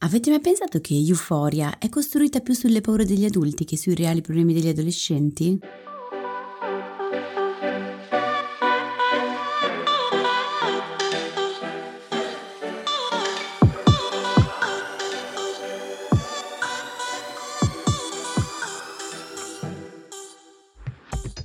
Avete mai pensato che Euphoria è costruita più sulle paure degli adulti che sui reali problemi degli adolescenti?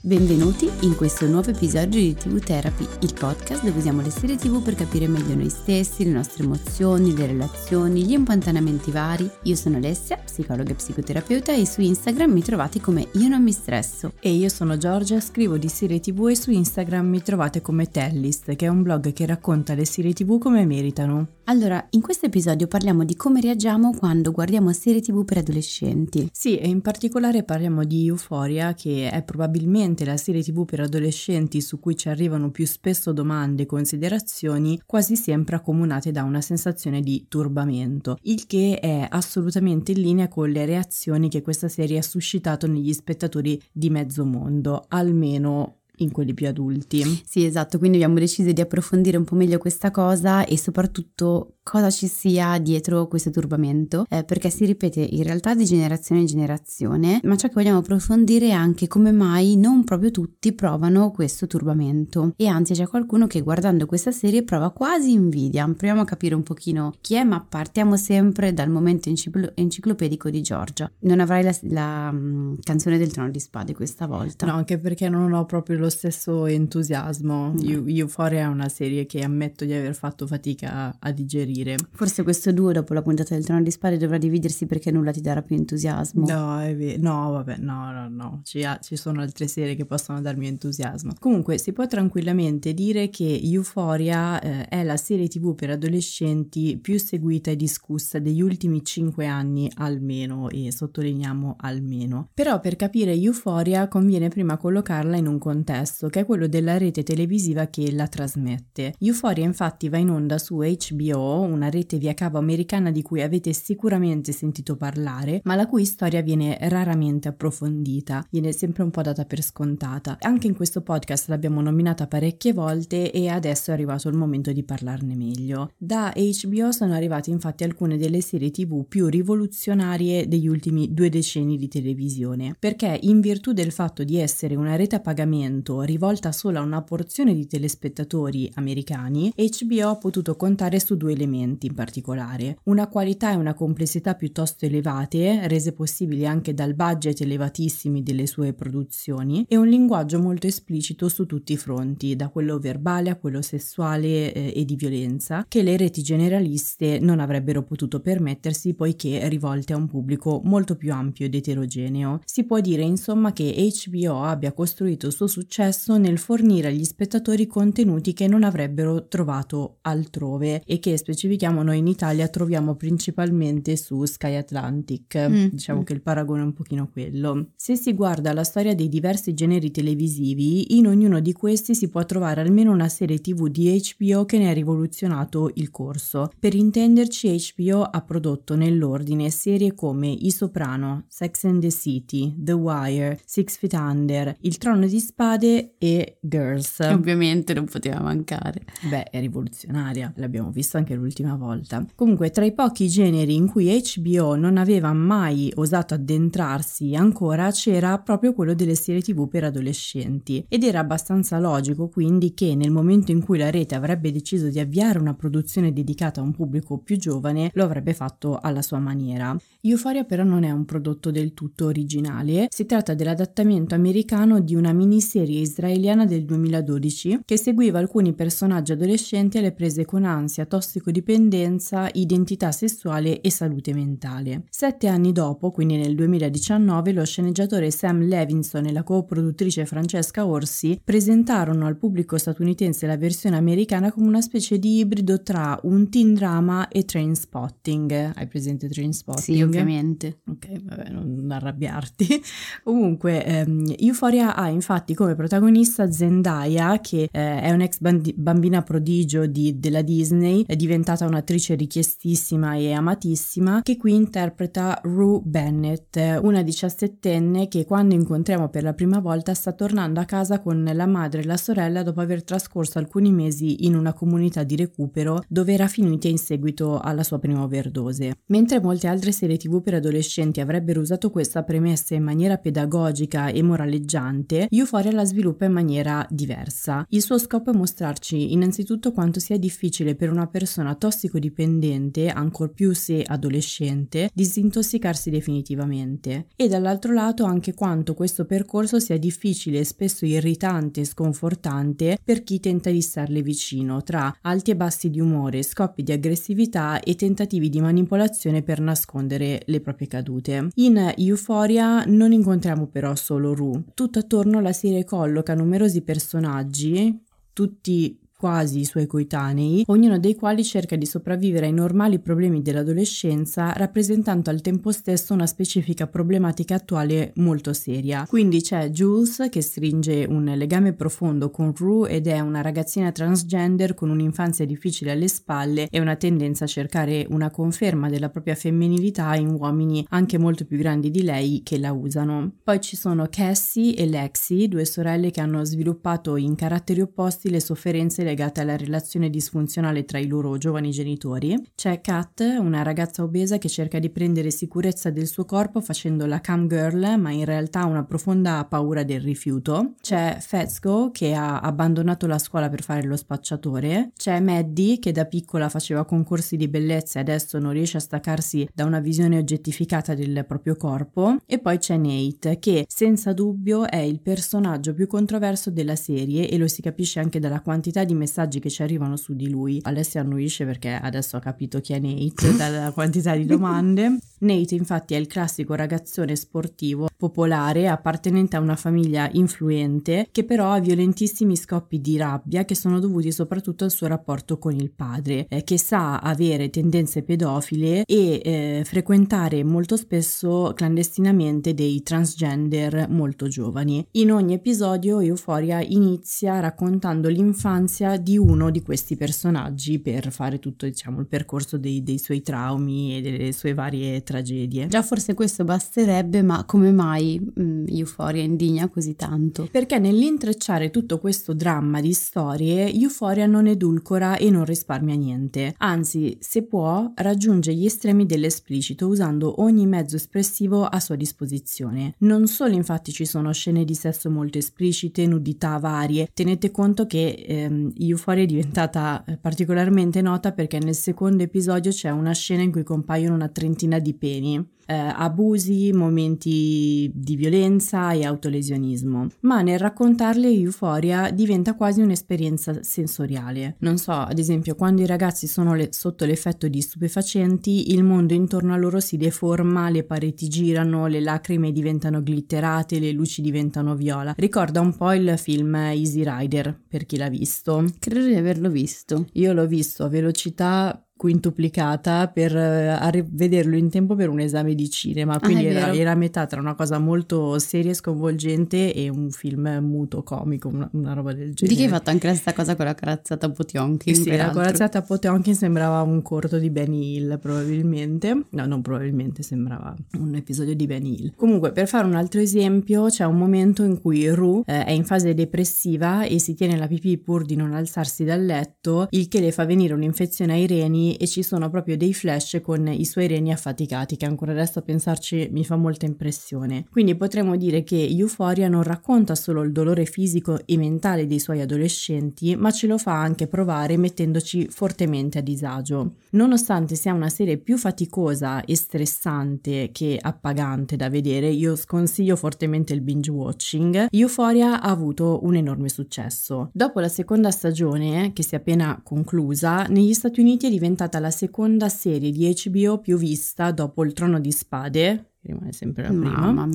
Benvenuti in questo nuovo episodio di TV Therapy, il podcast dove usiamo le serie TV per capire meglio noi stessi, le nostre emozioni, le relazioni, gli impantanamenti vari. Io sono Alessia, psicologa e psicoterapeuta e su Instagram mi trovate come Io non mi stresso. E io sono Giorgia, scrivo di serie TV e su Instagram mi trovate come Tellist, che è un blog che racconta le serie TV come meritano. Allora, in questo episodio parliamo di come reagiamo quando guardiamo serie TV per adolescenti. Sì, e in particolare parliamo di Euphoria, che è probabilmente la serie TV per adolescenti su cui ci arrivano più spesso domande e considerazioni, quasi sempre accomunate da una sensazione di turbamento, il che è assolutamente in linea con le reazioni che questa serie ha suscitato negli spettatori di mezzo mondo, almeno in quelli più adulti. Sì, esatto, quindi abbiamo deciso di approfondire un po' meglio questa cosa e soprattutto cosa ci sia dietro questo turbamento, eh, perché si ripete in realtà di generazione in generazione, ma ciò che vogliamo approfondire è anche come mai non proprio tutti provano questo turbamento e anzi c'è qualcuno che guardando questa serie prova quasi invidia. Proviamo a capire un pochino chi è, ma partiamo sempre dal momento enciclo- enciclopedico di Giorgia. Non avrai la, la um, canzone del trono di spade questa volta. No, anche perché non ho proprio lo stesso entusiasmo. No. Euphoria è una serie che ammetto di aver fatto fatica a digerire. Forse questo duo dopo la puntata del trono di spade dovrà dividersi perché nulla ti darà più entusiasmo. No, è vero. No, vabbè, no, no, no. Ci, ha, ci, sono altre serie che possono darmi entusiasmo. Comunque, si può tranquillamente dire che Euphoria eh, è la serie TV per adolescenti più seguita e discussa degli ultimi cinque anni almeno, e sottolineiamo almeno. Però per capire Euphoria conviene prima collocarla in un contesto, che è quello della rete televisiva che la trasmette. Euphoria infatti va in onda su HBO, una rete via cavo americana di cui avete sicuramente sentito parlare, ma la cui storia viene raramente approfondita, viene sempre un po' data per scontata. Anche in questo podcast l'abbiamo nominata parecchie volte e adesso è arrivato il momento di parlarne meglio. Da HBO sono arrivate infatti alcune delle serie TV più rivoluzionarie degli ultimi due decenni di televisione, perché in virtù del fatto di essere una rete a pagamento rivolta solo a una porzione di telespettatori americani, HBO ha potuto contare su due elementi in particolare, una qualità e una complessità piuttosto elevate, rese possibili anche dal budget elevatissimi delle sue produzioni, e un linguaggio molto esplicito su tutti i fronti, da quello verbale a quello sessuale eh, e di violenza, che le reti generaliste non avrebbero potuto permettersi poiché rivolte a un pubblico molto più ampio ed eterogeneo. Si può dire insomma che HBO abbia costruito il suo successo nel fornire agli spettatori contenuti che non avrebbero trovato altrove e che specifichiamo noi in Italia troviamo principalmente su Sky Atlantic. Mm. Diciamo che il paragone è un pochino quello. Se si guarda la storia dei diversi generi televisivi, in ognuno di questi si può trovare almeno una serie TV di HBO che ne ha rivoluzionato il corso. Per intenderci, HBO ha prodotto nell'ordine serie come I Soprano, Sex and the City, The Wire, Six Feet Under, Il Trono di Spade e Girls. Che ovviamente non poteva mancare. Beh, è rivoluzionaria, l'abbiamo visto anche l'ultima volta. Comunque, tra i pochi generi in cui HBO non aveva mai osato addentrarsi ancora c'era proprio quello delle serie TV per adolescenti ed era abbastanza logico quindi che nel momento in cui la rete avrebbe deciso di avviare una produzione dedicata a un pubblico più giovane lo avrebbe fatto alla sua maniera. Euphoria però non è un prodotto del tutto originale, si tratta dell'adattamento americano di una miniserie israeliana del 2012 che seguiva alcuni personaggi adolescenti alle prese con ansia, tossicodipendenza tossicodipendenza, identità sessuale e salute mentale. Sette anni dopo, quindi nel 2019, lo sceneggiatore Sam Levinson e la co-produttrice Francesca Orsi presentarono al pubblico statunitense la versione americana come una specie di ibrido tra un teen drama e train spotting. Hai presente train spotting? Sì, ovviamente. Ok, vabbè, non arrabbiarti. Comunque, ehm, Euphoria ha infatti come protagonista Zendaya, che eh, è un'ex bandi- bambina prodigio di, della Disney, è diventata un'attrice richiestissima e amatissima, che qui interpreta Rue Bennett, una diciassettenne che quando incontriamo per la prima volta sta tornando a casa con la madre e la sorella dopo aver trascorso alcuni mesi in una comunità di recupero dove era finita in seguito alla sua prima overdose. Mentre molte altre serie tv per adolescenti avrebbero usato questa premessa in maniera pedagogica e moraleggiante, Euphoria la sviluppa in maniera diversa. Il suo scopo è mostrarci innanzitutto quanto sia difficile per una persona tossicodipendente, ancor più se adolescente, disintossicarsi definitivamente e dall'altro lato anche quanto questo percorso sia difficile e spesso irritante e sconfortante per chi tenta di starle vicino, tra alti e bassi di umore, scoppi di aggressività e tentativi di manipolazione per nascondere le proprie cadute. In Euphoria non incontriamo però solo Rue. Tutto attorno la serie colloca numerosi personaggi, tutti quasi i suoi coetanei, ognuno dei quali cerca di sopravvivere ai normali problemi dell'adolescenza, rappresentando al tempo stesso una specifica problematica attuale molto seria. Quindi c'è Jules che stringe un legame profondo con Rue ed è una ragazzina transgender con un'infanzia difficile alle spalle e una tendenza a cercare una conferma della propria femminilità in uomini anche molto più grandi di lei che la usano. Poi ci sono Cassie e Lexi, due sorelle che hanno sviluppato in caratteri opposti le sofferenze legate legate alla relazione disfunzionale tra i loro giovani genitori. C'è Kat, una ragazza obesa che cerca di prendere sicurezza del suo corpo facendo la cam girl, ma in realtà ha una profonda paura del rifiuto. C'è Fezco che ha abbandonato la scuola per fare lo spacciatore. C'è Maddie che da piccola faceva concorsi di bellezza e adesso non riesce a staccarsi da una visione oggettificata del proprio corpo. E poi c'è Nate che senza dubbio è il personaggio più controverso della serie e lo si capisce anche dalla quantità di messaggi che ci arrivano su di lui. Alessia annuisce perché adesso ha capito chi è Nate dalla quantità di domande. Nate infatti è il classico ragazzone sportivo, popolare, appartenente a una famiglia influente, che però ha violentissimi scoppi di rabbia che sono dovuti soprattutto al suo rapporto con il padre, eh, che sa avere tendenze pedofile e eh, frequentare molto spesso clandestinamente dei transgender molto giovani. In ogni episodio Euphoria inizia raccontando l'infanzia di uno di questi personaggi per fare tutto diciamo il percorso dei, dei suoi traumi e delle sue varie tragedie. Già forse questo basterebbe, ma come mai mh, Euphoria indigna così tanto? Perché nell'intrecciare tutto questo dramma di storie, Euphoria non edulcora e non risparmia niente. Anzi, se può, raggiunge gli estremi dell'esplicito usando ogni mezzo espressivo a sua disposizione. Non solo infatti ci sono scene di sesso molto esplicite, nudità varie, tenete conto che ehm, Euphoria è diventata eh, particolarmente nota perché nel secondo episodio c'è una scena in cui compaiono una trentina di peni eh, abusi, momenti di violenza e autolesionismo, ma nel raccontarle Euphoria diventa quasi un'esperienza sensoriale. Non so, ad esempio, quando i ragazzi sono le, sotto l'effetto di stupefacenti, il mondo intorno a loro si deforma, le pareti girano, le lacrime diventano glitterate, le luci diventano viola. Ricorda un po' il film Easy Rider, per chi l'ha visto. Credo di averlo visto. Io l'ho visto a velocità quintuplicata per uh, vederlo in tempo per un esame di cinema, quindi ah, era, era, a metà tra una cosa molto seria e sconvolgente e un film muto comico, una, una roba del genere. Di che hai fatto anche la stessa cosa con la corazzata Potionkin? Sì, la corazzata Potionkin sembrava un corto di Benny Hill probabilmente, no non probabilmente sembrava un episodio di Benny Hill. Comunque per fare un altro esempio c'è un momento in cui Rue eh, è in fase depressiva e si tiene la pipì pur di non alzarsi dal letto, il che le fa venire un'infezione ai reni e ci sono proprio dei flash con i suoi reni affaticati che ancora adesso a pensarci mi fa molta impressione. Quindi potremmo dire che Euphoria non racconta solo il dolore fisico e mentale dei suoi adolescenti, ma ce lo fa anche provare mettendoci fortemente a disagio. Nonostante sia una serie più faticosa e stressante che appagante da vedere, io sconsiglio fortemente il binge watching, Euphoria ha avuto un enorme successo. Dopo la seconda stagione, che si è appena conclusa, negli Stati Uniti è diventata diventata la seconda serie di HBO più vista dopo Il Trono di Spade, rimane sempre la prima,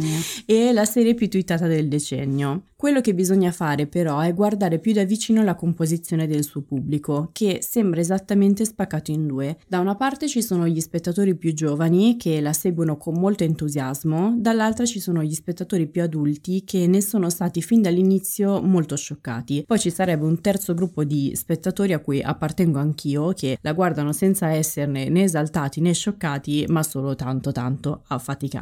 e la serie più twittata del decennio. Quello che bisogna fare però è guardare più da vicino la composizione del suo pubblico, che sembra esattamente spaccato in due. Da una parte ci sono gli spettatori più giovani che la seguono con molto entusiasmo, dall'altra ci sono gli spettatori più adulti che ne sono stati fin dall'inizio molto scioccati. Poi ci sarebbe un terzo gruppo di spettatori a cui appartengo anch'io che la guardano senza esserne né esaltati né scioccati, ma solo tanto tanto affaticati.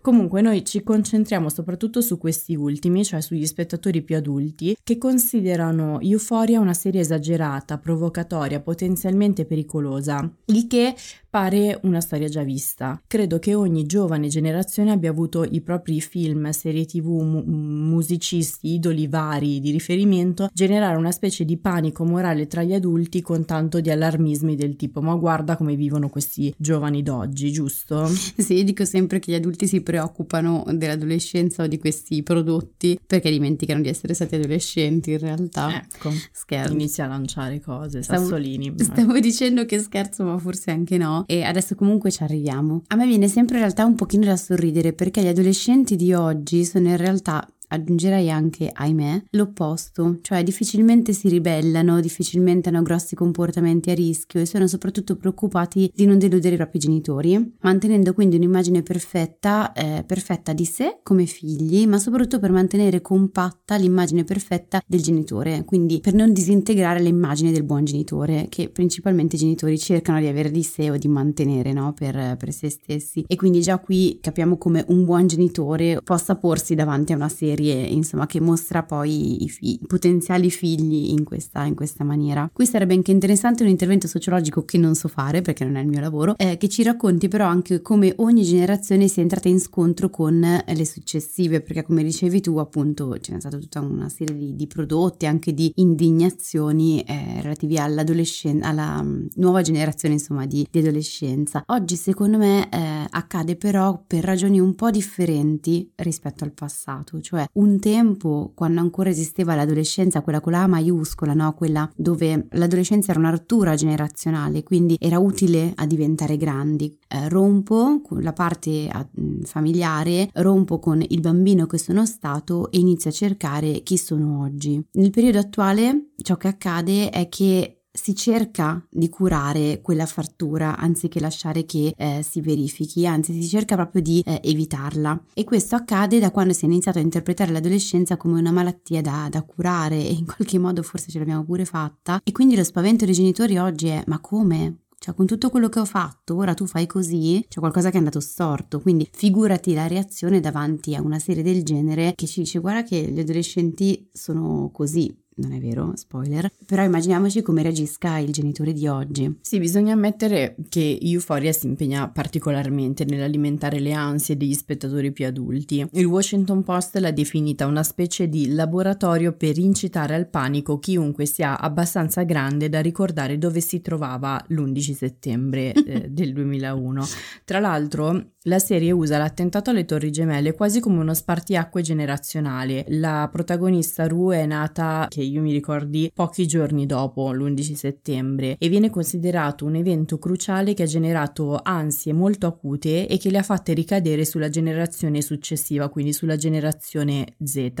Comunque noi ci concentriamo soprattutto su questi ultimi, cioè sugli spettatori più adulti che considerano Euphoria una serie esagerata, provocatoria, potenzialmente pericolosa, il che pare una storia già vista. Credo che ogni giovane generazione abbia avuto i propri film, serie tv, mu- musicisti, idoli vari di riferimento, generare una specie di panico morale tra gli adulti con tanto di allarmismi del tipo ma guarda come vivono questi giovani d'oggi, giusto? Sì, dico sempre che gli adulti si preoccupano dell'adolescenza o di questi prodotti perché dimenticano di essere stati adolescenti in realtà. Ecco, scherzo. Inizia a lanciare cose, stavo, sassolini. Stavo dicendo che scherzo ma forse anche no e adesso comunque ci arriviamo. A me viene sempre in realtà un pochino da sorridere perché gli adolescenti di oggi sono in realtà aggiungerei anche, ahimè, l'opposto, cioè difficilmente si ribellano, difficilmente hanno grossi comportamenti a rischio e sono soprattutto preoccupati di non deludere i propri genitori, mantenendo quindi un'immagine perfetta, eh, perfetta di sé come figli, ma soprattutto per mantenere compatta l'immagine perfetta del genitore, quindi per non disintegrare l'immagine del buon genitore, che principalmente i genitori cercano di avere di sé o di mantenere no? per, per se stessi. E quindi già qui capiamo come un buon genitore possa porsi davanti a una serie serie, insomma, che mostra poi i, i potenziali figli in questa, in questa, maniera. Qui sarebbe anche interessante un intervento sociologico che non so fare perché non è il mio lavoro, eh, che ci racconti però anche come ogni generazione sia entrata in scontro con le successive, perché come dicevi tu, appunto, ce n'è stata tutta una serie di, di prodotti, anche di indignazioni eh, relativi all'adolescenza, alla um, nuova generazione, insomma, di, di, adolescenza. Oggi, secondo me, eh, accade però per ragioni un po' differenti rispetto al passato, cioè un tempo, quando ancora esisteva l'adolescenza, quella con la maiuscola, no? quella dove l'adolescenza era una rottura generazionale, quindi era utile a diventare grandi. Eh, rompo la parte mm, familiare, rompo con il bambino che sono stato e inizio a cercare chi sono oggi. Nel periodo attuale ciò che accade è che si cerca di curare quella frattura anziché lasciare che eh, si verifichi, anzi si cerca proprio di eh, evitarla. E questo accade da quando si è iniziato a interpretare l'adolescenza come una malattia da, da curare e in qualche modo forse ce l'abbiamo pure fatta. E quindi lo spavento dei genitori oggi è ma come? Cioè, con tutto quello che ho fatto, ora tu fai così, c'è qualcosa che è andato storto. Quindi figurati la reazione davanti a una serie del genere che ci dice guarda che gli adolescenti sono così non è vero, spoiler, però immaginiamoci come reagisca il genitore di oggi. Sì, bisogna ammettere che Euphoria si impegna particolarmente nell'alimentare le ansie degli spettatori più adulti. Il Washington Post l'ha definita una specie di laboratorio per incitare al panico chiunque sia abbastanza grande da ricordare dove si trovava l'11 settembre eh, del 2001. Tra l'altro, la serie usa l'attentato alle Torri Gemelle quasi come uno spartiacque generazionale. La protagonista Rue è nata, che io mi ricordi, pochi giorni dopo l'11 settembre e viene considerato un evento cruciale che ha generato ansie molto acute e che le ha fatte ricadere sulla generazione successiva, quindi sulla generazione Z.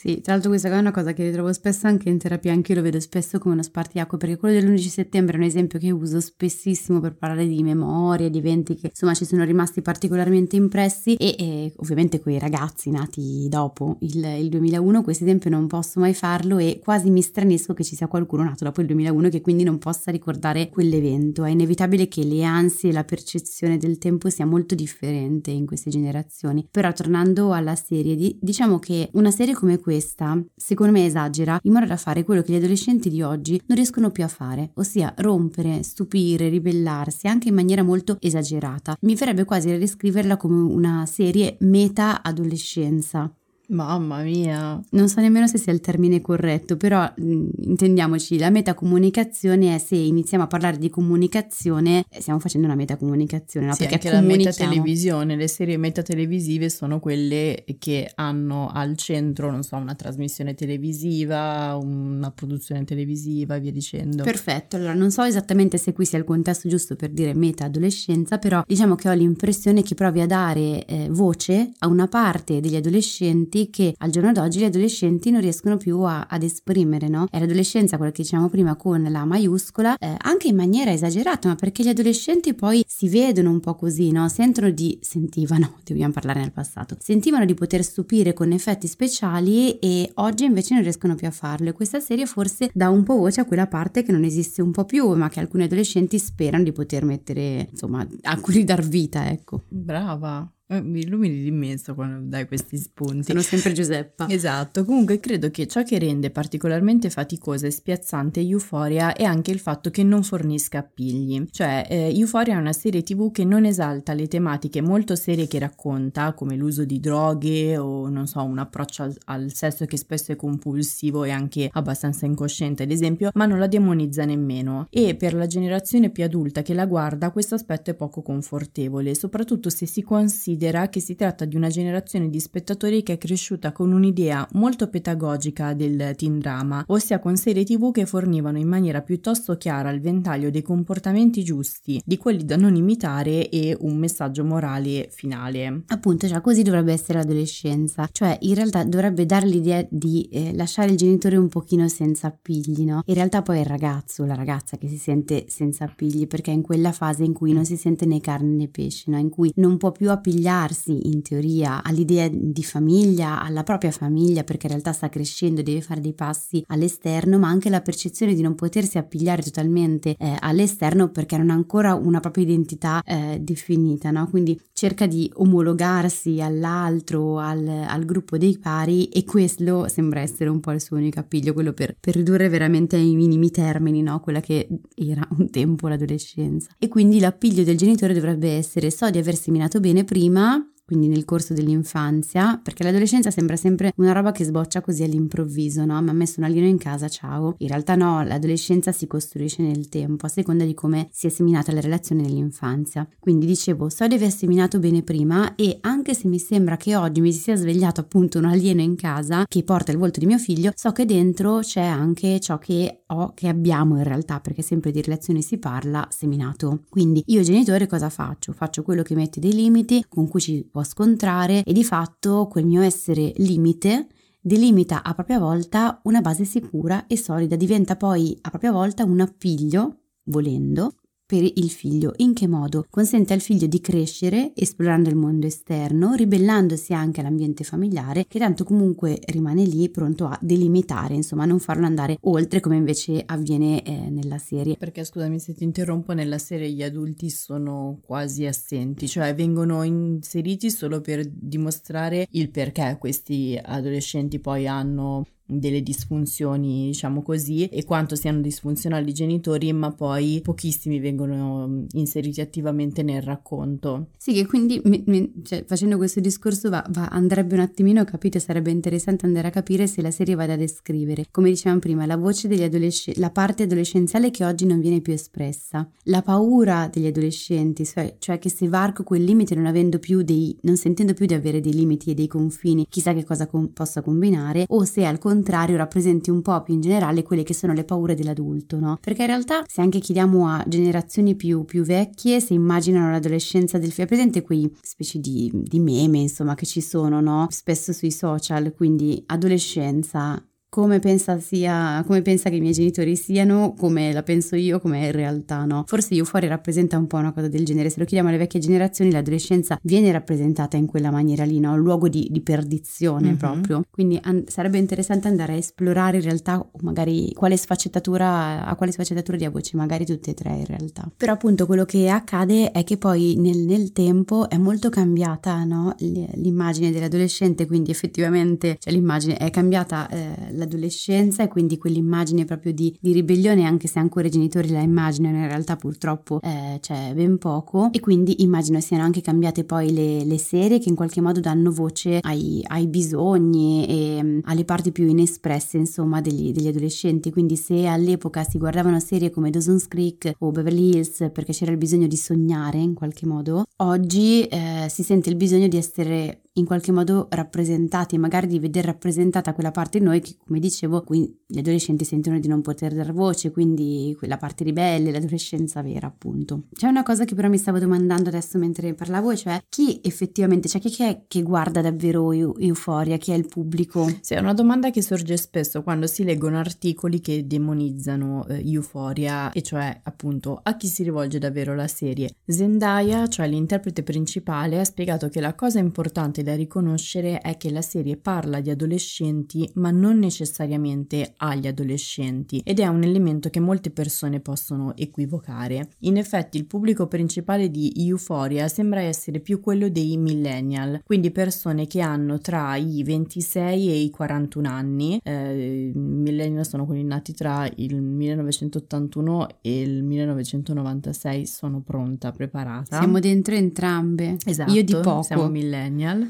Sì, tra l'altro questa è una cosa che ritrovo spesso anche in terapia, anche io lo vedo spesso come uno spartiacque, perché quello dell'11 settembre è un esempio che uso spessissimo per parlare di memorie, di eventi che insomma ci sono rimasti particolarmente impressi e, e ovviamente quei ragazzi nati dopo il, il, 2001, questo esempio non posso mai farlo e quasi mi stranisco che ci sia qualcuno nato dopo il 2001 che quindi non possa ricordare quell'evento. È inevitabile che le ansie e la percezione del tempo sia molto differente in queste generazioni. Però tornando alla serie, di, diciamo che una serie come questa questa, secondo me, esagera in modo da fare quello che gli adolescenti di oggi non riescono più a fare, ossia rompere, stupire, ribellarsi anche in maniera molto esagerata. Mi farebbe quasi da descriverla come una serie meta adolescenza. Mamma mia. Non so nemmeno se sia il termine corretto, però mh, intendiamoci, la metacomunicazione è se iniziamo a parlare di comunicazione, eh, stiamo facendo una metacomunicazione, no? Sì, Perché anche la metatelevisione, le serie metatelevisive sono quelle che hanno al centro, non so, una trasmissione televisiva, una produzione televisiva e via dicendo. Perfetto, allora non so esattamente se qui sia il contesto giusto per dire meta adolescenza, però diciamo che ho l'impressione che provi a dare eh, voce a una parte degli adolescenti che al giorno d'oggi gli adolescenti non riescono più a, ad esprimere, no? È l'adolescenza, quella che dicevamo prima con la maiuscola, eh, anche in maniera esagerata, ma perché gli adolescenti poi si vedono un po' così, no? Sentono di, sentivano, dobbiamo parlare nel passato, sentivano di poter stupire con effetti speciali e oggi invece non riescono più a farlo e questa serie forse dà un po' voce a quella parte che non esiste un po' più, ma che alcuni adolescenti sperano di poter mettere, insomma, a cui dar vita, ecco. Brava. Eh, Mi illumini d'immenso quando dai questi spunti. Sono sempre Giuseppa. Esatto, comunque credo che ciò che rende particolarmente faticosa e spiazzante Euphoria è anche il fatto che non fornisca appigli. Cioè, eh, Euphoria è una serie tv che non esalta le tematiche molto serie che racconta, come l'uso di droghe o non so, un approccio al, al sesso che spesso è compulsivo e anche abbastanza incosciente, ad esempio, ma non la demonizza nemmeno. E per la generazione più adulta che la guarda, questo aspetto è poco confortevole, soprattutto se si considera che si tratta di una generazione di spettatori che è cresciuta con un'idea molto pedagogica del teen drama, ossia con serie tv che fornivano in maniera piuttosto chiara il ventaglio dei comportamenti giusti, di quelli da non imitare e un messaggio morale finale. Appunto, cioè così dovrebbe essere l'adolescenza, cioè in realtà dovrebbe dare l'idea di eh, lasciare il genitore un pochino senza appigli, no? In realtà poi è il ragazzo, la ragazza che si sente senza appigli perché è in quella fase in cui non si sente né carne né pesce, no? In cui non può più appigliarsi in teoria all'idea di famiglia, alla propria famiglia perché in realtà sta crescendo, deve fare dei passi all'esterno, ma anche la percezione di non potersi appigliare totalmente eh, all'esterno perché non ha ancora una propria identità eh, definita, no? Quindi cerca di omologarsi all'altro, al, al, gruppo dei pari e questo sembra essere un po' il suo unico appiglio, quello per, per ridurre veramente ai minimi termini, no? Quella che era un tempo l'adolescenza. E quindi l'appiglio del genitore dovrebbe essere so di aver seminato bene prima, Anna. Quindi nel corso dell'infanzia, perché l'adolescenza sembra sempre una roba che sboccia così all'improvviso, no? Mi ha messo un alieno in casa, ciao. In realtà no, l'adolescenza si costruisce nel tempo, a seconda di come si è seminata la relazione nell'infanzia. Quindi dicevo, so di aver seminato bene prima e anche se mi sembra che oggi mi si sia svegliato appunto un alieno in casa che porta il volto di mio figlio, so che dentro c'è anche ciò che ho, che abbiamo in realtà, perché sempre di relazioni si parla, seminato. Quindi io genitore cosa faccio? Faccio quello che mette dei limiti con cui ci può scontrare e di fatto quel mio essere limite delimita a propria volta una base sicura e solida, diventa poi a propria volta un appiglio, volendo, per il figlio. In che modo? Consente al figlio di crescere esplorando il mondo esterno, ribellandosi anche all'ambiente familiare, che tanto comunque rimane lì pronto a delimitare, insomma, non farlo andare oltre come invece avviene eh, nella serie. Perché scusami se ti interrompo, nella serie gli adulti sono quasi assenti, cioè vengono inseriti solo per dimostrare il perché questi adolescenti poi hanno delle disfunzioni, diciamo così, e quanto siano disfunzionali i genitori, ma poi pochissimi vengono inseriti attivamente nel racconto. Sì, che quindi mi, mi, cioè, facendo questo discorso va, va, andrebbe un attimino capito, sarebbe interessante andare a capire se la serie vada a descrivere, come dicevamo prima, la voce degli adolescenti, la parte adolescenziale che oggi non viene più espressa, la paura degli adolescenti, cioè, cioè che se varco quel limite non avendo più dei, non sentendo più di avere dei limiti e dei confini, chissà che cosa com- possa combinare, o se al contrario contrario rappresenti un po' più in generale quelle che sono le paure dell'adulto, no? Perché in realtà se anche chiediamo a generazioni più, più vecchie, se immaginano l'adolescenza del figlio, presente quei specie di, di meme, insomma, che ci sono, no? Spesso sui social, quindi adolescenza, come pensa sia, come pensa che i miei genitori siano, come la penso io, come è in realtà, no? Forse io fuori rappresenta un po' una cosa del genere. Se lo chiediamo alle vecchie generazioni, l'adolescenza viene rappresentata in quella maniera lì, no? Un luogo di, di perdizione mm-hmm. proprio. Quindi an- sarebbe interessante andare a esplorare in realtà magari quale sfaccettatura, a quale sfaccettatura di voce, magari tutte e tre in realtà. Però appunto quello che accade è che poi nel, nel tempo è molto cambiata, no? L'immagine dell'adolescente, quindi effettivamente, cioè l'immagine è cambiata. Eh, l'adolescenza e quindi quell'immagine proprio di, di, ribellione, anche se ancora i genitori la immaginano, in realtà purtroppo eh, c'è ben poco. E quindi immagino siano anche cambiate poi le, le serie che in qualche modo danno voce ai, ai bisogni e um, alle parti più inespresse, insomma, degli, degli adolescenti. Quindi se all'epoca si guardavano serie come Dawson's Creek o Beverly Hills perché c'era il bisogno di sognare in qualche modo, oggi eh, si sente il bisogno di essere in qualche modo rappresentati, magari di vedere rappresentata quella parte di noi che, come dicevo, gli adolescenti sentono di non poter dar voce, quindi quella parte ribelle, l'adolescenza vera, appunto. C'è una cosa che però mi stavo domandando adesso mentre parlavo, cioè chi effettivamente, cioè chi è che guarda davvero Euforia, chi è il pubblico? Sì, è una domanda che sorge spesso quando si leggono articoli che demonizzano eh, Euforia, e cioè appunto a chi si rivolge davvero la serie. Zendaya, cioè l'interprete principale, ha spiegato che la cosa importante da riconoscere è che la serie parla di adolescenti ma non necessariamente agli adolescenti ed è un elemento che molte persone possono equivocare. In effetti il pubblico principale di Euphoria sembra essere più quello dei millennial, quindi persone che hanno tra i 26 e i 41 anni. Eh, I millennial sono quelli nati tra il 1981 e il 1996, sono pronta, preparata. Siamo dentro entrambe. Esatto, io di poco. Siamo millennial.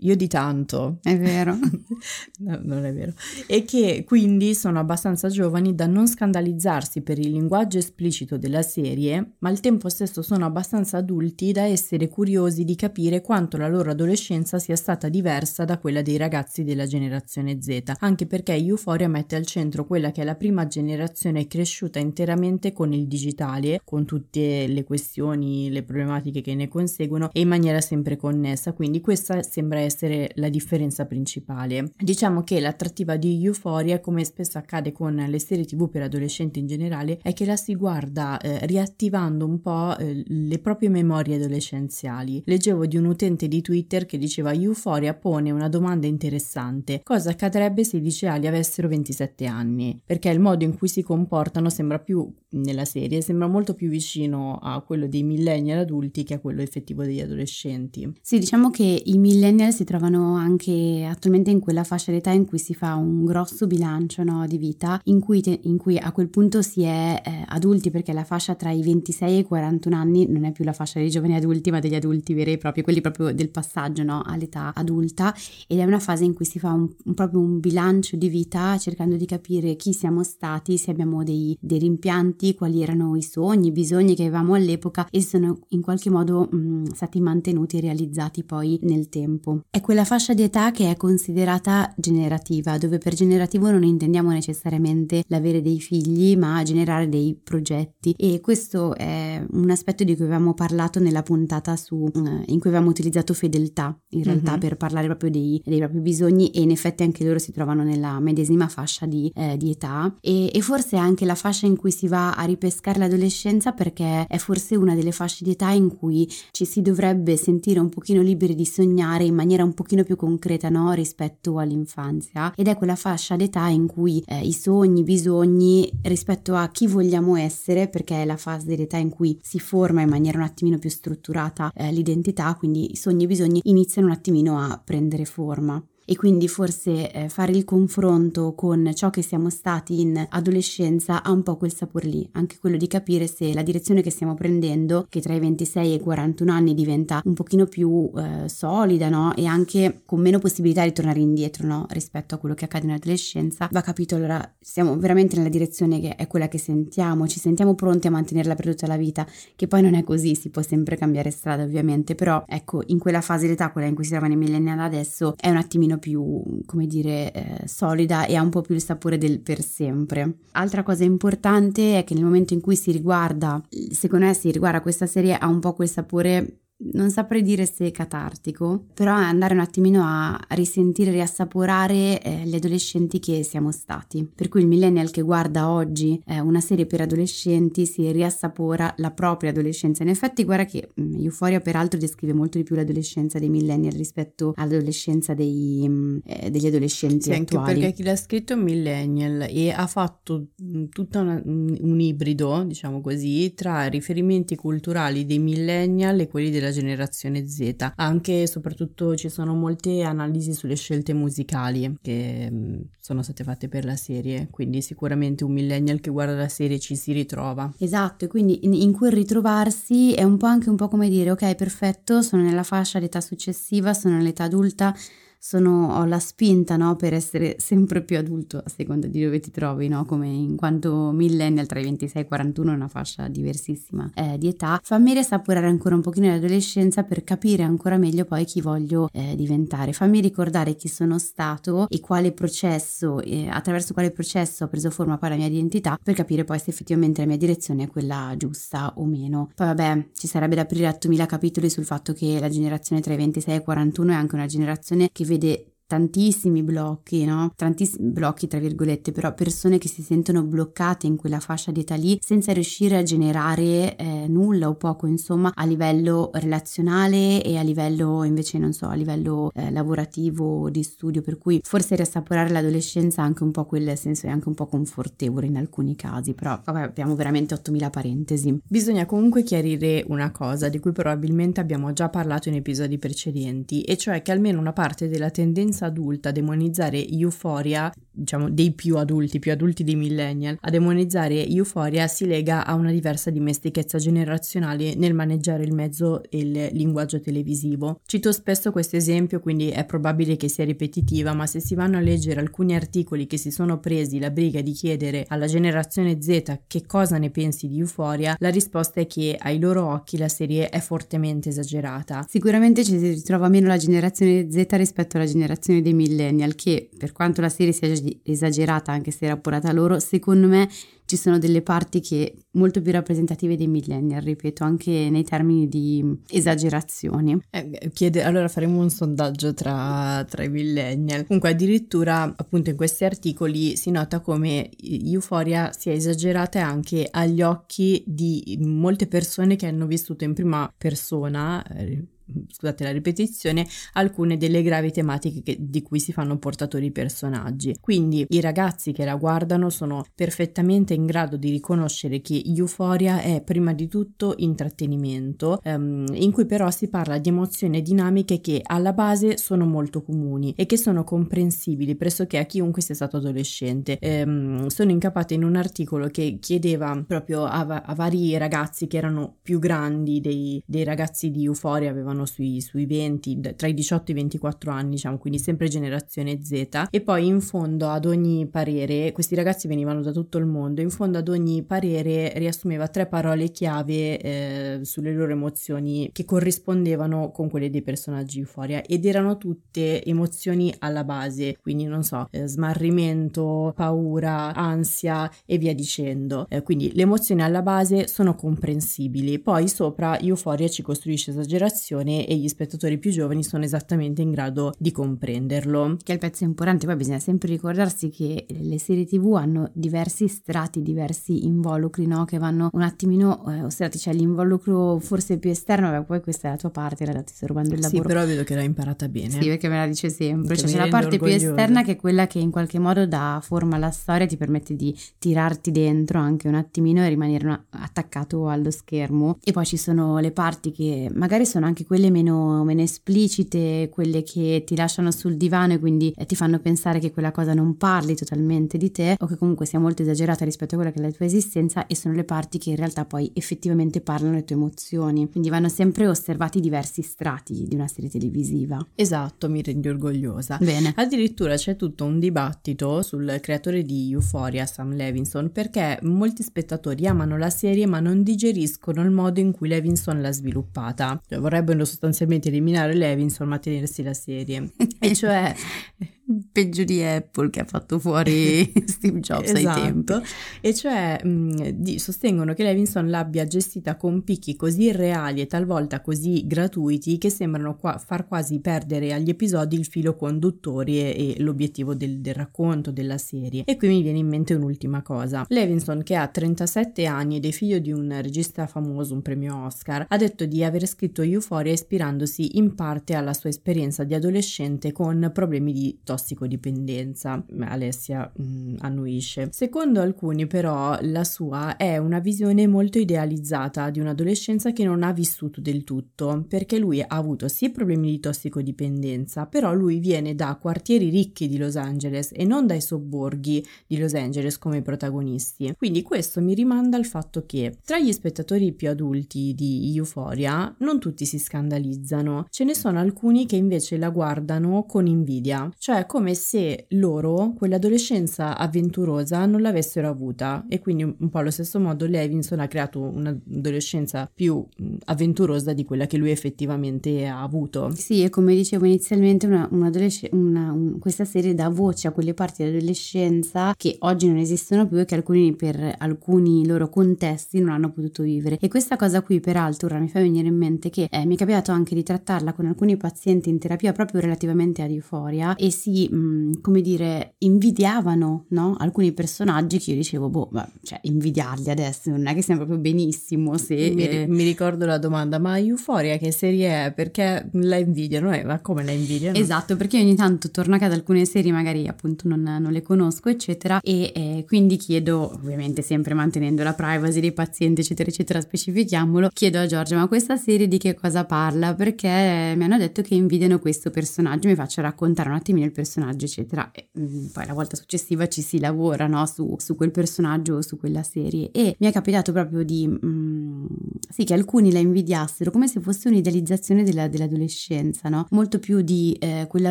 Io di tanto. È vero. no, non è vero. E che quindi sono abbastanza giovani da non scandalizzarsi per il linguaggio esplicito della serie, ma al tempo stesso sono abbastanza adulti da essere curiosi di capire quanto la loro adolescenza sia stata diversa da quella dei ragazzi della generazione Z, anche perché Euphoria mette al centro quella che è la prima generazione cresciuta interamente con il digitale, con tutte le questioni, le problematiche che ne conseguono e in maniera sempre connessa. Quindi questa sembra essere la differenza principale. Diciamo che l'attrattiva di Euphoria, come spesso accade con le serie tv per adolescenti in generale, è che la si guarda eh, riattivando un po' eh, le proprie memorie adolescenziali. Leggevo di un utente di Twitter che diceva Euphoria pone una domanda interessante. Cosa accadrebbe se i liceali avessero 27 anni? Perché il modo in cui si comportano sembra più nella serie sembra molto più vicino a quello dei millennial adulti che a quello effettivo degli adolescenti. Sì, diciamo che i millennial si trovano anche attualmente in quella fascia d'età in cui si fa un grosso bilancio no, di vita, in cui, te, in cui, a quel punto si è eh, adulti perché la fascia tra i 26 e i 41 anni non è più la fascia dei giovani adulti ma degli adulti veri e propri, quelli proprio del passaggio no, all'età adulta ed è una fase in cui si fa un, un, proprio un bilancio di vita cercando di capire chi siamo stati, se abbiamo dei, dei rimpianti quali erano i sogni, i bisogni che avevamo all'epoca e sono in qualche modo mh, mm, stati mantenuti e realizzati poi nel tempo. È quella fascia di età che è considerata generativa, dove per generativo non intendiamo necessariamente l'avere dei figli, ma generare dei progetti e questo è un aspetto di cui avevamo parlato nella puntata su, uh, in cui avevamo utilizzato fedeltà in realtà mm-hmm. per parlare proprio dei, dei, propri bisogni e in effetti anche loro si trovano nella medesima fascia di, eh, di età e, e forse anche la fascia in cui si va a ripescare l'adolescenza perché è forse una delle fasce di età in cui ci si dovrebbe sentire un pochino liberi di sognare in maniera un pochino più concreta no? rispetto all'infanzia ed è quella fascia d'età in cui eh, i sogni, i bisogni rispetto a chi vogliamo essere perché è la fase dell'età in cui si forma in maniera un attimino più strutturata eh, l'identità quindi i sogni e i bisogni iniziano un attimino a prendere forma e quindi forse eh, fare il confronto con ciò che siamo stati in adolescenza ha un po' quel sapore lì, anche quello di capire se la direzione che stiamo prendendo, che tra i 26 e i 41 anni diventa un pochino più eh, solida, no? E anche con meno possibilità di tornare indietro, no? Rispetto a quello che accade in adolescenza, va capito allora siamo veramente nella direzione che è quella che sentiamo, ci sentiamo pronti a mantenerla per tutta la vita, che poi non è così, si può sempre cambiare strada ovviamente, però ecco, in quella fase d'età, quella in cui si trovano i millennial adesso, è un attimino pochino più, come dire, eh, solida e ha un po' più il sapore del per sempre. Altra cosa importante è che nel momento in cui si riguarda, secondo me si riguarda questa serie, ha un po' quel sapore non saprei dire se è catartico, però è andare un attimino a risentire, riassaporare eh, gli adolescenti che siamo stati. Per cui il millennial che guarda oggi eh, una serie per adolescenti si riassapora la propria adolescenza. In effetti, guarda che mh, mm, Euphoria peraltro descrive molto di più l'adolescenza dei millennial rispetto all'adolescenza dei, mh, mm, eh, degli adolescenti sì, attuali. Anche perché chi l'ha scritto è un millennial e ha fatto mm, tutto un ibrido, diciamo così, tra riferimenti culturali dei millennial e quelli della della generazione Z. Anche e soprattutto ci sono molte analisi sulle scelte musicali che mm, sono state fatte per la serie, quindi sicuramente un millennial che guarda la serie ci si ritrova. Esatto, e quindi in, in quel ritrovarsi è un po' anche un po' come dire ok, perfetto, sono nella fascia d'età successiva, sono nell'età adulta sono, ho la spinta no, per essere sempre più adulto a seconda di dove ti trovi, no? come in quanto millennial tra i 26 e i 41 è una fascia diversissima eh, di età, fammi riassaporare ancora un pochino l'adolescenza per capire ancora meglio poi chi voglio eh, diventare, fammi ricordare chi sono stato e quale processo, eh, attraverso quale processo ho preso forma poi la mia identità per capire poi se effettivamente la mia direzione è quella giusta o meno. Poi vabbè, ci sarebbe da aprire 8000 capitoli sul fatto che la generazione tra i 26 e i 41 è anche una generazione che vede vede tantissimi blocchi, no? Tantissimi blocchi, tra virgolette, però persone che si sentono bloccate in quella fascia di età lì senza riuscire a generare eh, nulla o poco, insomma, a livello relazionale e a livello invece, non so, a livello eh, lavorativo, di studio, per cui forse riassaporare l'adolescenza ha anche un po' quel senso, è anche un po' confortevole in alcuni casi, però vabbè, abbiamo veramente 8000 parentesi. Bisogna comunque chiarire una cosa di cui probabilmente abbiamo già parlato in episodi precedenti, e cioè che almeno una parte della tendenza tendenza adulta a demonizzare Euphoria, diciamo dei più adulti, più adulti dei millennial, a demonizzare Euphoria si lega a una diversa dimestichezza generazionale nel maneggiare il mezzo e il linguaggio televisivo. Cito spesso questo esempio, quindi è probabile che sia ripetitiva, ma se si vanno a leggere alcuni articoli che si sono presi la briga di chiedere alla generazione Z che cosa ne pensi di Euphoria, la risposta è che ai loro occhi la serie è fortemente esagerata. Sicuramente ci si ritrova meno la generazione Z rispetto alla generazione generazione dei millennial che per quanto la serie sia esagerata anche se rapportata a loro, secondo me ci sono delle parti che molto più rappresentative dei millennial, ripeto, anche nei termini di esagerazioni. Eh, chiede, allora faremo un sondaggio tra, tra, i millennial. Comunque addirittura appunto in questi articoli si nota come Euphoria sia esagerata anche agli occhi di molte persone che hanno vissuto in prima persona. Eh, scusate la ripetizione, alcune delle gravi tematiche che, di cui si fanno portatori i personaggi. Quindi i ragazzi che la guardano sono perfettamente in grado di riconoscere che Euphoria è prima di tutto intrattenimento, ehm, in cui però si parla di emozioni e dinamiche che alla base sono molto comuni e che sono comprensibili pressoché a chiunque sia stato adolescente. Ehm, sono incappata in un articolo che chiedeva proprio a, a, vari ragazzi che erano più grandi dei, dei ragazzi di Euphoria, avevano sui, sui 20, tra i 18 e i 24 anni, diciamo, quindi sempre generazione Z. E poi in fondo ad ogni parere, questi ragazzi venivano da tutto il mondo, in fondo ad ogni parere riassumeva tre parole chiave eh, sulle loro emozioni che corrispondevano con quelle dei personaggi Euphoria ed erano tutte emozioni alla base, quindi non so, eh, smarrimento, paura, ansia e via dicendo. Eh, quindi le emozioni alla base sono comprensibili, poi sopra Euphoria ci costruisce esagerazione e gli spettatori più giovani sono esattamente in grado di comprenderlo. Che è il pezzo importante, poi bisogna sempre ricordarsi che le serie tv hanno diversi strati, diversi involucri, no? Che vanno un attimino eh, osservati, c'è cioè l'involucro forse più esterno, ma poi questa è la tua parte, la ti sto rubando il lavoro. Sì, però vedo che l'hai imparata bene. Sì, perché me la dice sempre, cioè, c'è la parte orgogliosa. più esterna che è quella che in qualche modo dà forma alla storia, ti permette di tirarti dentro anche un attimino e rimanere attaccato allo schermo e poi ci sono le parti che magari sono anche quelle meno, meno, esplicite, quelle che ti lasciano sul divano e quindi eh, ti fanno pensare che quella cosa non parli totalmente di te o che comunque sia molto esagerata rispetto a quella che è la tua esistenza e sono le parti che in realtà poi effettivamente parlano le tue emozioni. Quindi vanno sempre osservati diversi strati di una serie televisiva. Esatto, mi rendi orgogliosa. Bene. Addirittura c'è tutto un dibattito sul creatore di Euphoria, Sam Levinson, perché molti spettatori amano la serie ma non digeriscono il modo in cui Levinson l'ha sviluppata. Cioè, vorrebbero sostanzialmente eliminare Levinson ma tenersi la serie. e cioè peggio di Apple che ha fatto fuori Steve Jobs esatto. ai tempi. E cioè mh, di, sostengono che Levinson l'abbia gestita con picchi così irreali e talvolta così gratuiti che sembrano qua, far quasi perdere agli episodi il filo conduttore e, e l'obiettivo del, del, racconto della serie. E qui mi viene in mente un'ultima cosa. Levinson, che ha 37 anni ed è figlio di un regista famoso, un premio Oscar, ha detto di aver scritto Euphoria ispirandosi in parte alla sua esperienza di adolescente con problemi di tossicità tossicodipendenza. Alessia mm, annuisce. Secondo alcuni però la sua è una visione molto idealizzata di un'adolescenza che non ha vissuto del tutto, perché lui ha avuto sì problemi di tossicodipendenza, però lui viene da quartieri ricchi di Los Angeles e non dai sobborghi di Los Angeles come protagonisti. Quindi questo mi rimanda al fatto che tra gli spettatori più adulti di Euphoria non tutti si scandalizzano, ce ne sono alcuni che invece la guardano con invidia, cioè come se loro quell'adolescenza avventurosa non l'avessero avuta e quindi un po' allo stesso modo Levinson ha creato un'adolescenza più avventurosa di quella che lui effettivamente ha avuto. Sì, e come dicevo inizialmente una, una, un, questa serie dà voce a quelle parti dell'adolescenza che oggi non esistono più e che alcuni per alcuni loro contesti non hanno potuto vivere. E questa cosa qui peraltro ora mi fa venire in mente che eh, mi è capitato anche di trattarla con alcuni pazienti in terapia proprio relativamente ad euforia e si, mh, mm, come dire, invidiavano no? alcuni personaggi che io dicevo, boh, ma, cioè invidiarli adesso non è che sia proprio benissimo se... Mi, eh... mi ricordo la domanda, ma Euforia che serie è? Perché la invidiano? Eh, ma come la invidiano? Esatto, perché ogni tanto torno a casa alcune serie magari appunto non, non le conosco eccetera e eh, quindi chiedo, ovviamente sempre mantenendo la privacy dei pazienti eccetera eccetera, specifichiamolo, chiedo a Giorgia ma questa serie di che cosa parla? Perché mi hanno detto che invidiano questo personaggio, mi faccio raccontare un attimino il personaggio eccetera e mh, mm, poi la volta successiva ci si lavora no? su, su, quel personaggio o su quella serie e mi è capitato proprio di mh, mm, sì che alcuni la invidiassero come se fosse un'idealizzazione della, dell'adolescenza no? molto più di eh, quella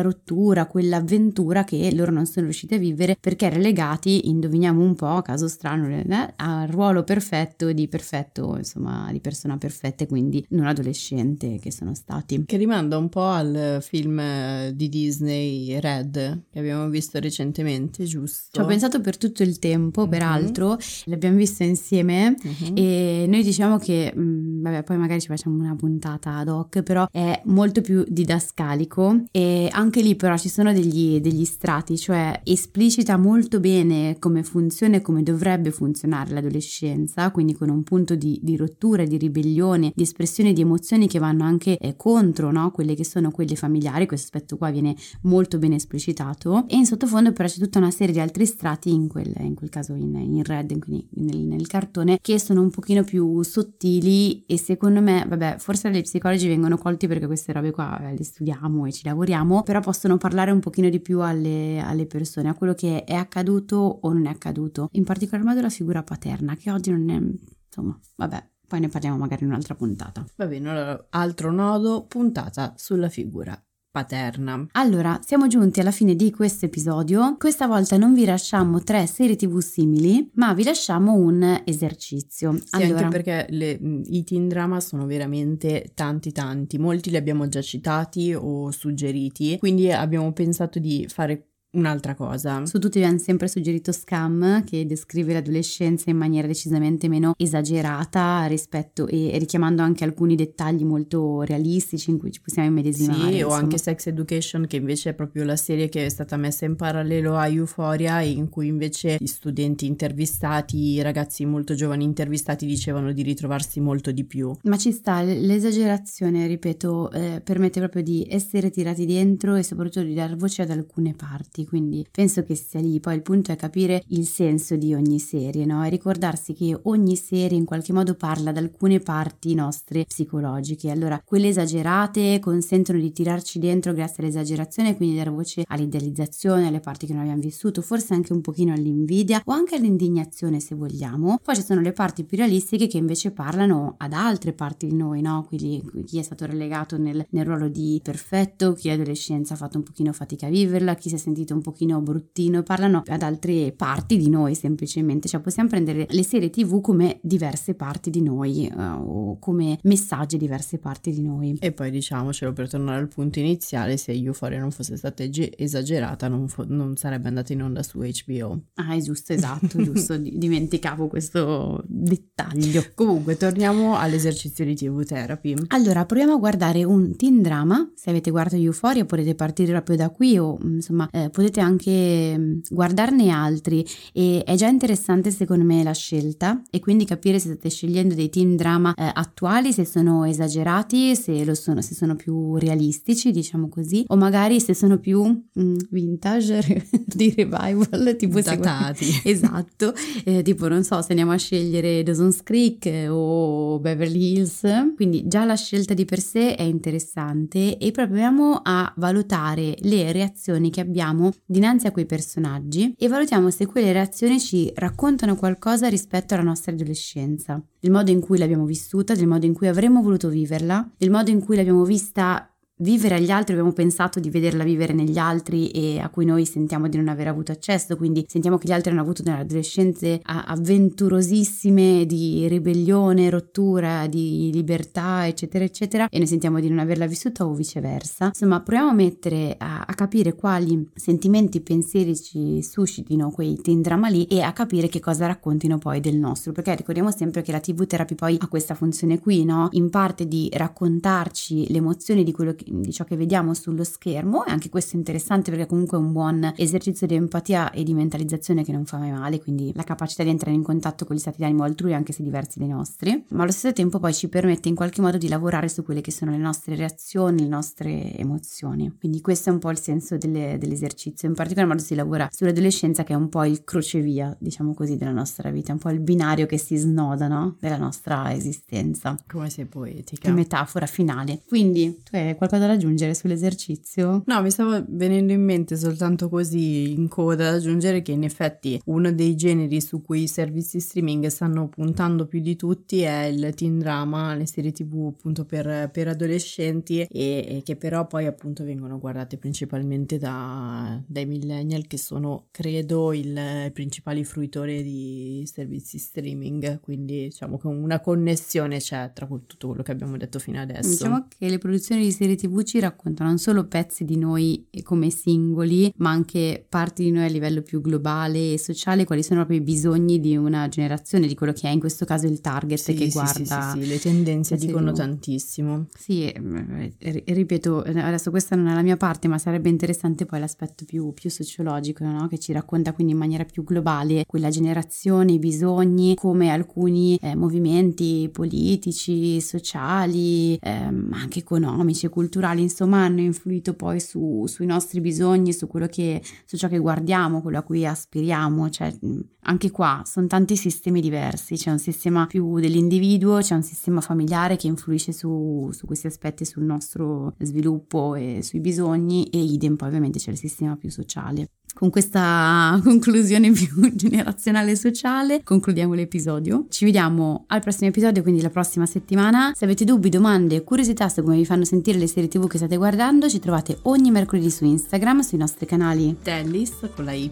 rottura quell'avventura che loro non sono riusciti a vivere perché relegati indoviniamo un po' caso strano eh, al ruolo perfetto di perfetto insomma di persona perfetta e quindi non adolescente che sono stati che rimanda un po' al film eh, di Disney Red che abbiamo visto recentemente giusto? ci ho pensato per tutto il tempo mm-hmm. peraltro l'abbiamo visto insieme mm-hmm. e noi diciamo che mh, mm, vabbè poi magari ci facciamo una puntata ad hoc però è molto più didascalico e anche lì però ci sono degli, degli strati cioè esplicita molto bene come funziona e come dovrebbe funzionare l'adolescenza quindi con un punto di, di rottura di ribellione di espressione di emozioni che vanno anche eh, contro no? quelle che sono quelle familiari questo aspetto qua viene molto ben esplicitato e in sottofondo però c'è tutta una serie di altri strati in quel, in quel caso in, in red quindi nel, nel cartone che sono un pochino più sottili e secondo me vabbè forse gli psicologi vengono colti perché queste robe qua eh, le studiamo e ci lavoriamo però possono parlare un pochino di più alle, alle persone a quello che è accaduto o non è accaduto in particolar modo la figura paterna che oggi non è insomma vabbè poi ne parliamo magari in un'altra puntata. Va bene, allora altro nodo, puntata sulla figura paterna. Allora, siamo giunti alla fine di questo episodio. Questa volta non vi lasciamo tre serie tv simili, ma vi lasciamo un esercizio. Sì, allora... anche perché le, i teen drama sono veramente tanti tanti. Molti li abbiamo già citati o suggeriti, quindi abbiamo pensato di fare un'altra cosa. Su tutti vi hanno sempre suggerito Scam che descrive l'adolescenza in maniera decisamente meno esagerata rispetto e richiamando anche alcuni dettagli molto realistici in cui ci possiamo immedesimare. Sì, insomma. o anche Sex Education che invece è proprio la serie che è stata messa in parallelo a Euphoria in cui invece gli studenti intervistati, i ragazzi molto giovani intervistati dicevano di ritrovarsi molto di più. Ma ci sta, l'esagerazione, ripeto, eh, permette proprio di essere tirati dentro e soprattutto di dar voce ad alcune parti quindi penso che sia lì. Poi il punto è capire il senso di ogni serie, no? E ricordarsi che ogni serie in qualche modo parla da alcune parti nostre psicologiche. Allora, quelle esagerate consentono di tirarci dentro grazie all'esagerazione, quindi dare voce all'idealizzazione, alle parti che non abbiamo vissuto, forse anche un pochino all'invidia o anche all'indignazione se vogliamo. Poi ci sono le parti più realistiche che invece parlano ad altre parti di noi, no? Quindi chi è stato relegato nel, nel ruolo di perfetto, chi l'adolescenza ha fatto un pochino fatica a viverla, chi si è sentito un pochino bruttino, parlano ad altre parti di noi semplicemente, cioè possiamo prendere le serie tv come diverse parti di noi uh, o come messaggi diverse parti di noi. E poi diciamocelo per tornare al punto iniziale, se Euphoria non fosse stata esagerata non, fo- non sarebbe andata in onda su HBO. Ah, è giusto, esatto, giusto, dimenticavo questo dettaglio. Comunque, torniamo all'esercizio di TV Therapy. Allora, proviamo a guardare un teen drama, se avete guardato Euphoria potete partire proprio da qui o insomma eh, potete anche mm, guardarne altri. E è già interessante secondo me la scelta. E quindi capire se state scegliendo dei team drama eh, attuali, se sono esagerati, se lo sono, se sono più realistici, diciamo così, o magari se sono più mm, vintage di revival, tipo datati. esatto, eh, tipo non so, se andiamo a scegliere Dawson's Creek o Beverly Hills, quindi già la scelta di per sé è interessante e proviamo a valutare le reazioni che abbiamo dinanzi a quei personaggi e valutiamo se quelle reazioni ci raccontano qualcosa rispetto alla nostra adolescenza, del modo in cui l'abbiamo vissuta, del modo in cui avremmo voluto viverla, del modo in cui l'abbiamo vista vivere agli altri, abbiamo pensato di vederla vivere negli altri e a cui noi sentiamo di non aver avuto accesso, quindi sentiamo che gli altri hanno avuto nelle adolescenze avventurosissime di ribellione, rottura, di libertà, eccetera, eccetera, e noi sentiamo di non averla vissuta o viceversa. Insomma, proviamo a mettere a, a capire quali sentimenti, pensieri ci suscitino quei teen drama lì e a capire che cosa raccontino poi del nostro, perché ricordiamo sempre che la TV therapy poi ha questa funzione qui, no? In parte di raccontarci le emozioni di quello che di ciò che vediamo sullo schermo e anche questo è interessante perché comunque è un buon esercizio di empatia e di mentalizzazione che non fa mai male, quindi la capacità di entrare in contatto con gli stati d'animo altrui anche se diversi dai nostri, ma allo stesso tempo poi ci permette in qualche modo di lavorare su quelle che sono le nostre reazioni, le nostre emozioni. Quindi questo è un po' il senso delle, dell'esercizio, in particolar modo si lavora sull'adolescenza che è un po' il crocevia, diciamo così, della nostra vita, un po' il binario che si snoda, no? Della nostra esistenza. Come sei poetica. Che metafora finale. Quindi tu hai qualcosa qualcosa da aggiungere sull'esercizio? No, mi stava venendo in mente soltanto così in coda da aggiungere che in effetti uno dei generi su cui i servizi streaming stanno puntando più di tutti è il teen drama, le serie tv appunto per, per adolescenti e, e, che però poi appunto vengono guardate principalmente da, dai millennial che sono credo i principali fruitori di servizi streaming, quindi diciamo che una connessione c'è tra tutto quello che abbiamo detto fino adesso. Diciamo che le produzioni di serie tv tv ci raccontano non solo pezzi di noi come singoli, ma anche parti di noi a livello più globale e sociale, quali sono proprio i bisogni di una generazione, di quello che è in questo caso il target sì, che sì, guarda. Sì, sì, le tendenze dicono TV. tantissimo. Sì, eh, ripeto, adesso questa non è la mia parte, ma sarebbe interessante poi l'aspetto più, più sociologico, no? che ci racconta quindi in maniera più globale quella generazione, i bisogni, come alcuni eh, movimenti politici, sociali, ehm, anche economici e culturali culturali insomma hanno influito poi su, sui nostri bisogni, su che, su ciò che guardiamo, quello a cui aspiriamo, cioè anche qua sono tanti sistemi diversi, c'è un sistema più dell'individuo, c'è un sistema familiare che influisce su, su questi aspetti, sul nostro sviluppo e sui bisogni e idem poi ovviamente c'è il sistema più sociale. Con questa conclusione più generazionale e sociale concludiamo l'episodio. Ci vediamo al prossimo episodio, quindi la prossima settimana. Se avete dubbi, domande, curiosità su come vi fanno sentire le serie tv che state guardando, ci trovate ogni mercoledì su Instagram, sui nostri canali Tellis con la Y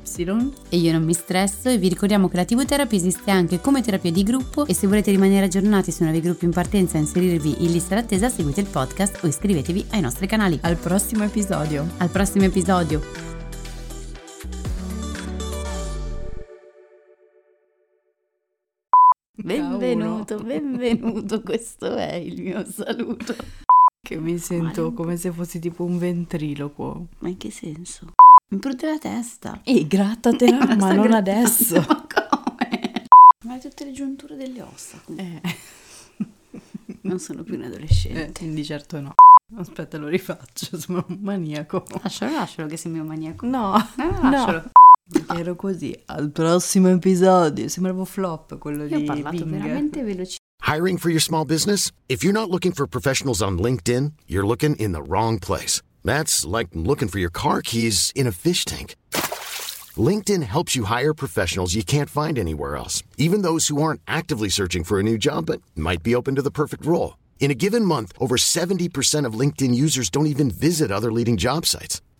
e io non mi stresso e vi ricordiamo che la TV Therapy esiste anche come terapia di gruppo e se volete rimanere aggiornati su nuovi gruppi in partenza e inserirvi in lista d'attesa seguite il podcast o iscrivetevi ai nostri canali. Al prossimo episodio. Al prossimo episodio. Benvenuto, benvenuto, questo è il mio saluto. Che mi sento Male. come se fossi tipo un ventriloquo. Ma in che senso? Mi prude la testa. Ehi, grattatela, eh, ma non grattando. adesso. Ma come? Ma hai tutte le giunture delle ossa. Eh. Non sono più un adolescente. Eh, di certo no. Aspetta, lo rifaccio, sono un maniaco. Lascialo, lascialo che sembri un maniaco. No, no, lascialo. No. Ero così al prossimo episodio. Sembrava flop quello Io di ho parlato Bing. veramente veloce. Hiring for your small business? If you're not looking for professionals on LinkedIn, you're looking in the wrong place. That's like looking for your car keys in a fish tank. LinkedIn helps you hire professionals you can't find anywhere else, even those who aren't actively searching for a new job but might be open to the perfect role. In a given month, over 70% of LinkedIn users don't even visit other leading job sites.